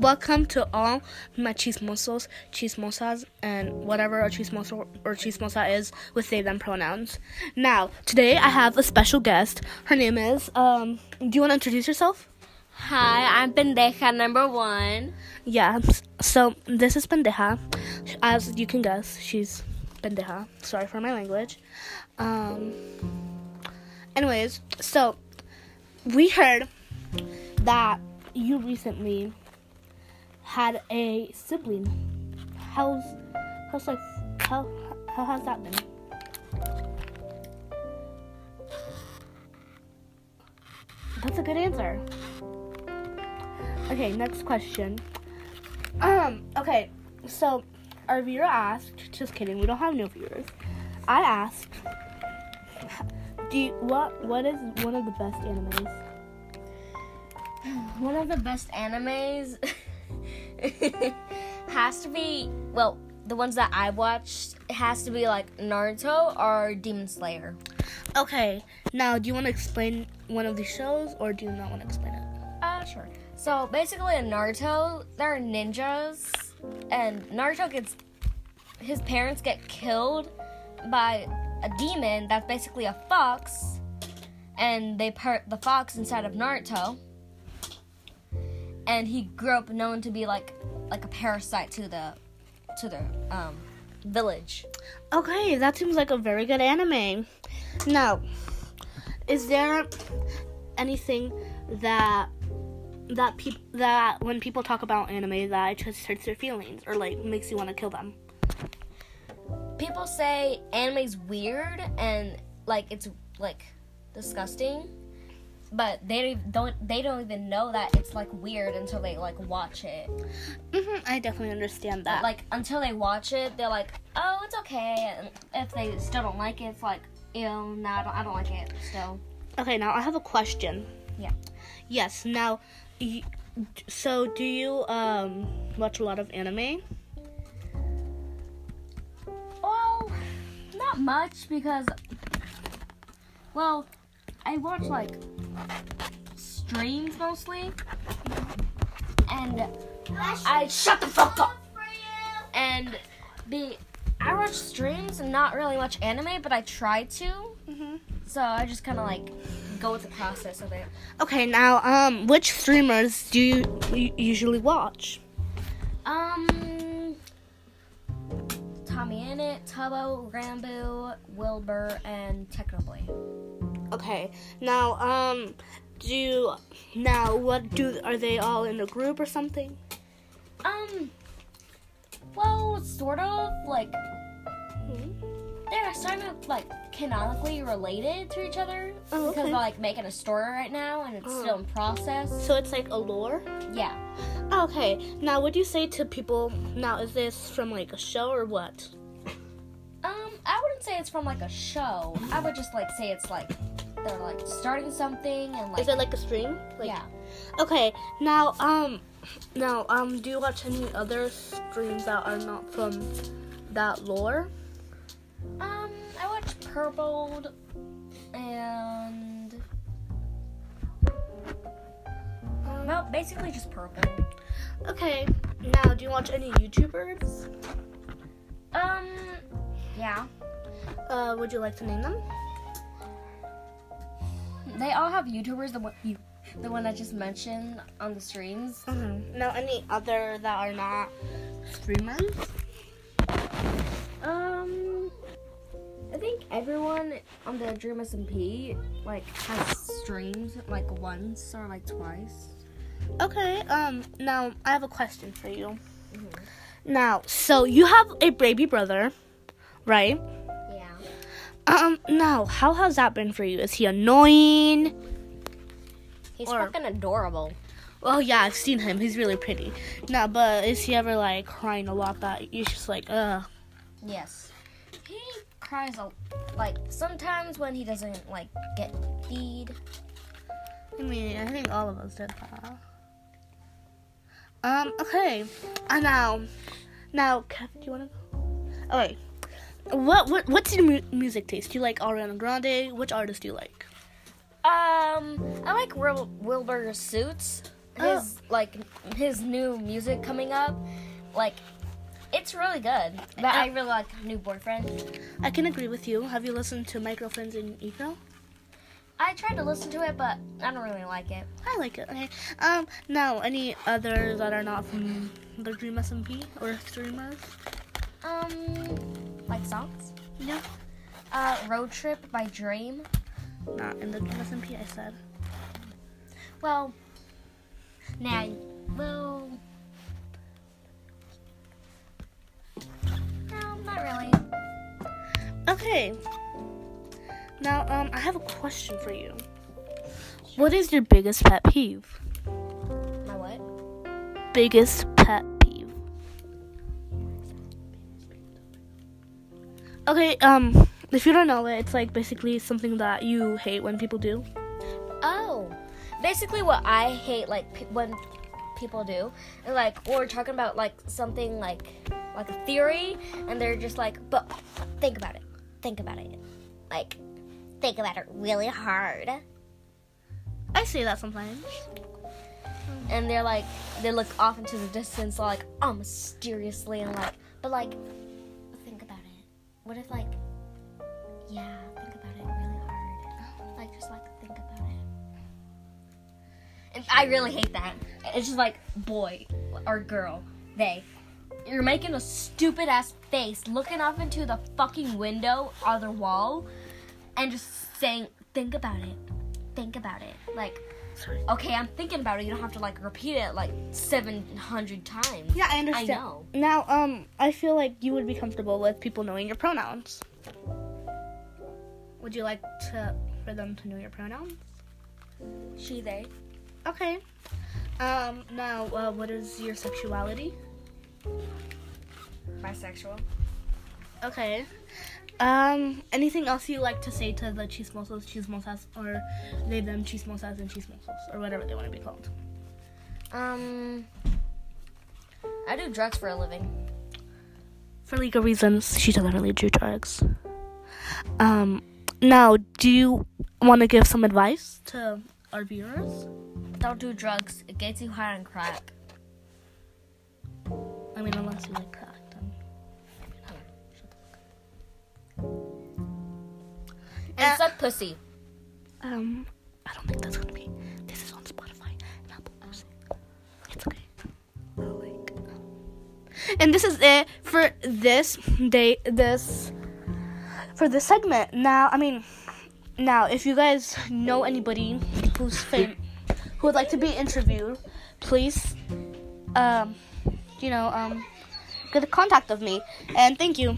welcome to all my chismosos, chismosas, and whatever a chismoso or chismosa is with they them pronouns. Now, today I have a special guest. Her name is. Um, do you want to introduce yourself? Hi, I'm Pendeja number one. Yeah. So this is Pendeja. As you can guess, she's Pendeja. Sorry for my language. Um. Anyways, so we heard that you recently had a sibling. How's how's like how how has that been? That's a good answer. Okay, next question. Um, okay, so our viewer asked, just kidding, we don't have no viewers. I asked, do you, what what is one of the best animes? One of the best animes has to be well, the ones that I watched it has to be like Naruto or Demon Slayer. Okay, now do you want to explain one of these shows, or do you not want to explain it? Uh, sure. So basically, in Naruto, there are ninjas, and Naruto gets his parents get killed by a demon that's basically a fox, and they put the fox inside of Naruto, and he grew up known to be like like a parasite to the to the um village. Okay, that seems like a very good anime. Now, is there anything that that people that when people talk about anime that just hurts their feelings or like makes you want to kill them? People say anime's weird and like it's like disgusting, but they don't they don't even know that it's like weird until they like watch it. hmm I definitely understand that. Like until they watch it, they're like, oh, it's okay. And if they still don't like it, it's like, ew, no, I don't, I don't like it still. okay, now I have a question. Yeah. Yes. Now, y- so do you um watch a lot of anime? Well, not much because, well, I watch like streams mostly, and I shut the fuck up. And the I watch streams and not really much anime, but I try to. Mm-hmm. So I just kind of like go with the process of it. Okay. Now, um, which streamers do you usually watch? Um, Tommy Innit, Tubbo, Ranboo, Wilbur, and Technoboy. Okay. Now, um, do you, now what do are they all in a group or something? Um, well, sort of like Hmm? They're kind of like canonically related to each other Oh, because okay. they're like making a story right now and it's still in process. So it's like a lore. Yeah. Okay. Now, would you say to people? Now, is this from like a show or what? Um, I wouldn't say it's from like a show. I would just like say it's like they're like starting something and like Is it like a stream? Like, yeah. Okay. Now, um, now, um, do you watch any other streams that are not from that lore? Um, I watch Purpled and well, basically just Purple. Okay. Now, do you watch any YouTubers? Um, yeah. Uh, would you like to name them? They all have YouTubers. The one you, the one I just mentioned on the streams. Mm-hmm. Now, any other that are not streamers? Um, think everyone on the Dream SMP like has streams like once or like twice. Okay. Um. Now, I have a question for you. Now, so you have a baby brother, right? Yeah. Um. Now, how has that been for you? Is he annoying? He's Or- fucking adorable. Well, yeah, I've seen him. He's really pretty. Now, but is he ever like crying a lot that you're just like, uh? Yes. He cries a like sometimes when he doesn't like get feed. I mean, I think all of us did that. Um. Okay. Uh, now, now, Kevin, do you want to go? Oh wait. What what what's your mu- music taste? Do you like Ariana Grande? Which artist do you like? Um, I like Wil- Wilbur Soot's. his like his new music coming up. Like it's really good. But I really like New Boyfriend. I can agree with you. Have you listened to My Girlfriend's in Eco? I tried to listen to it, but I don't really like it. I like it. Okay. Um. Now, any others that are not from the Dream SMP or streamers? Um, like songs. Yeah. Uh, Road Trip by Dream. Not in the Dream SMP. I said. Well, nah. Well, Okay. Now, um, I have a question for you. What is your biggest pet peeve? My what? Biggest pet peeve. Okay, um, if you don't know it, it's like basically something that you hate when people do. Oh, basically what I hate like pe- when people do is like we're talking about like something like like a theory, and they're just like, but think about it, think about it, like think about it really hard, I see that sometimes. and they're like they look off into the distance like oh mysteriously and like but like think about it. What if like yeah think about it really hard, like just like think about it. And I really hate that. It's just like boy or girl, they. You're making a stupid ass face looking off into the fucking window or the wall and just saying, think about it. Think about it. Like, Sorry. okay, I'm thinking about it. You don't have to like repeat it like 700 times. Yeah, I understand. I know. Now, um, I feel like you would be comfortable with people knowing your pronouns. Would you like to for them to know your pronouns? She, they. Okay. Um, now, uh, what is your sexuality? Bisexual. Okay. Um, anything else you like to say to the chismosos, chismosas, or they, them, chismosas, and chismosos, or whatever they want to be called? Um, I do drugs for a living. For legal reasons, she doesn't really do drugs. Um, now, do you want to give some advice to our viewers? Don't do drugs. It gets you high on crack. I mean, unless you like crack, then. And Uh, suck pussy. Um, I don't think that's gonna be. This is on Spotify and Apple Music. It's okay. Like. And this is it for this day. This for this segment. Now, I mean, now if you guys know anybody who's fam- who would like to be interviewed, please, um, you know, um, get a contact of me. And thank you.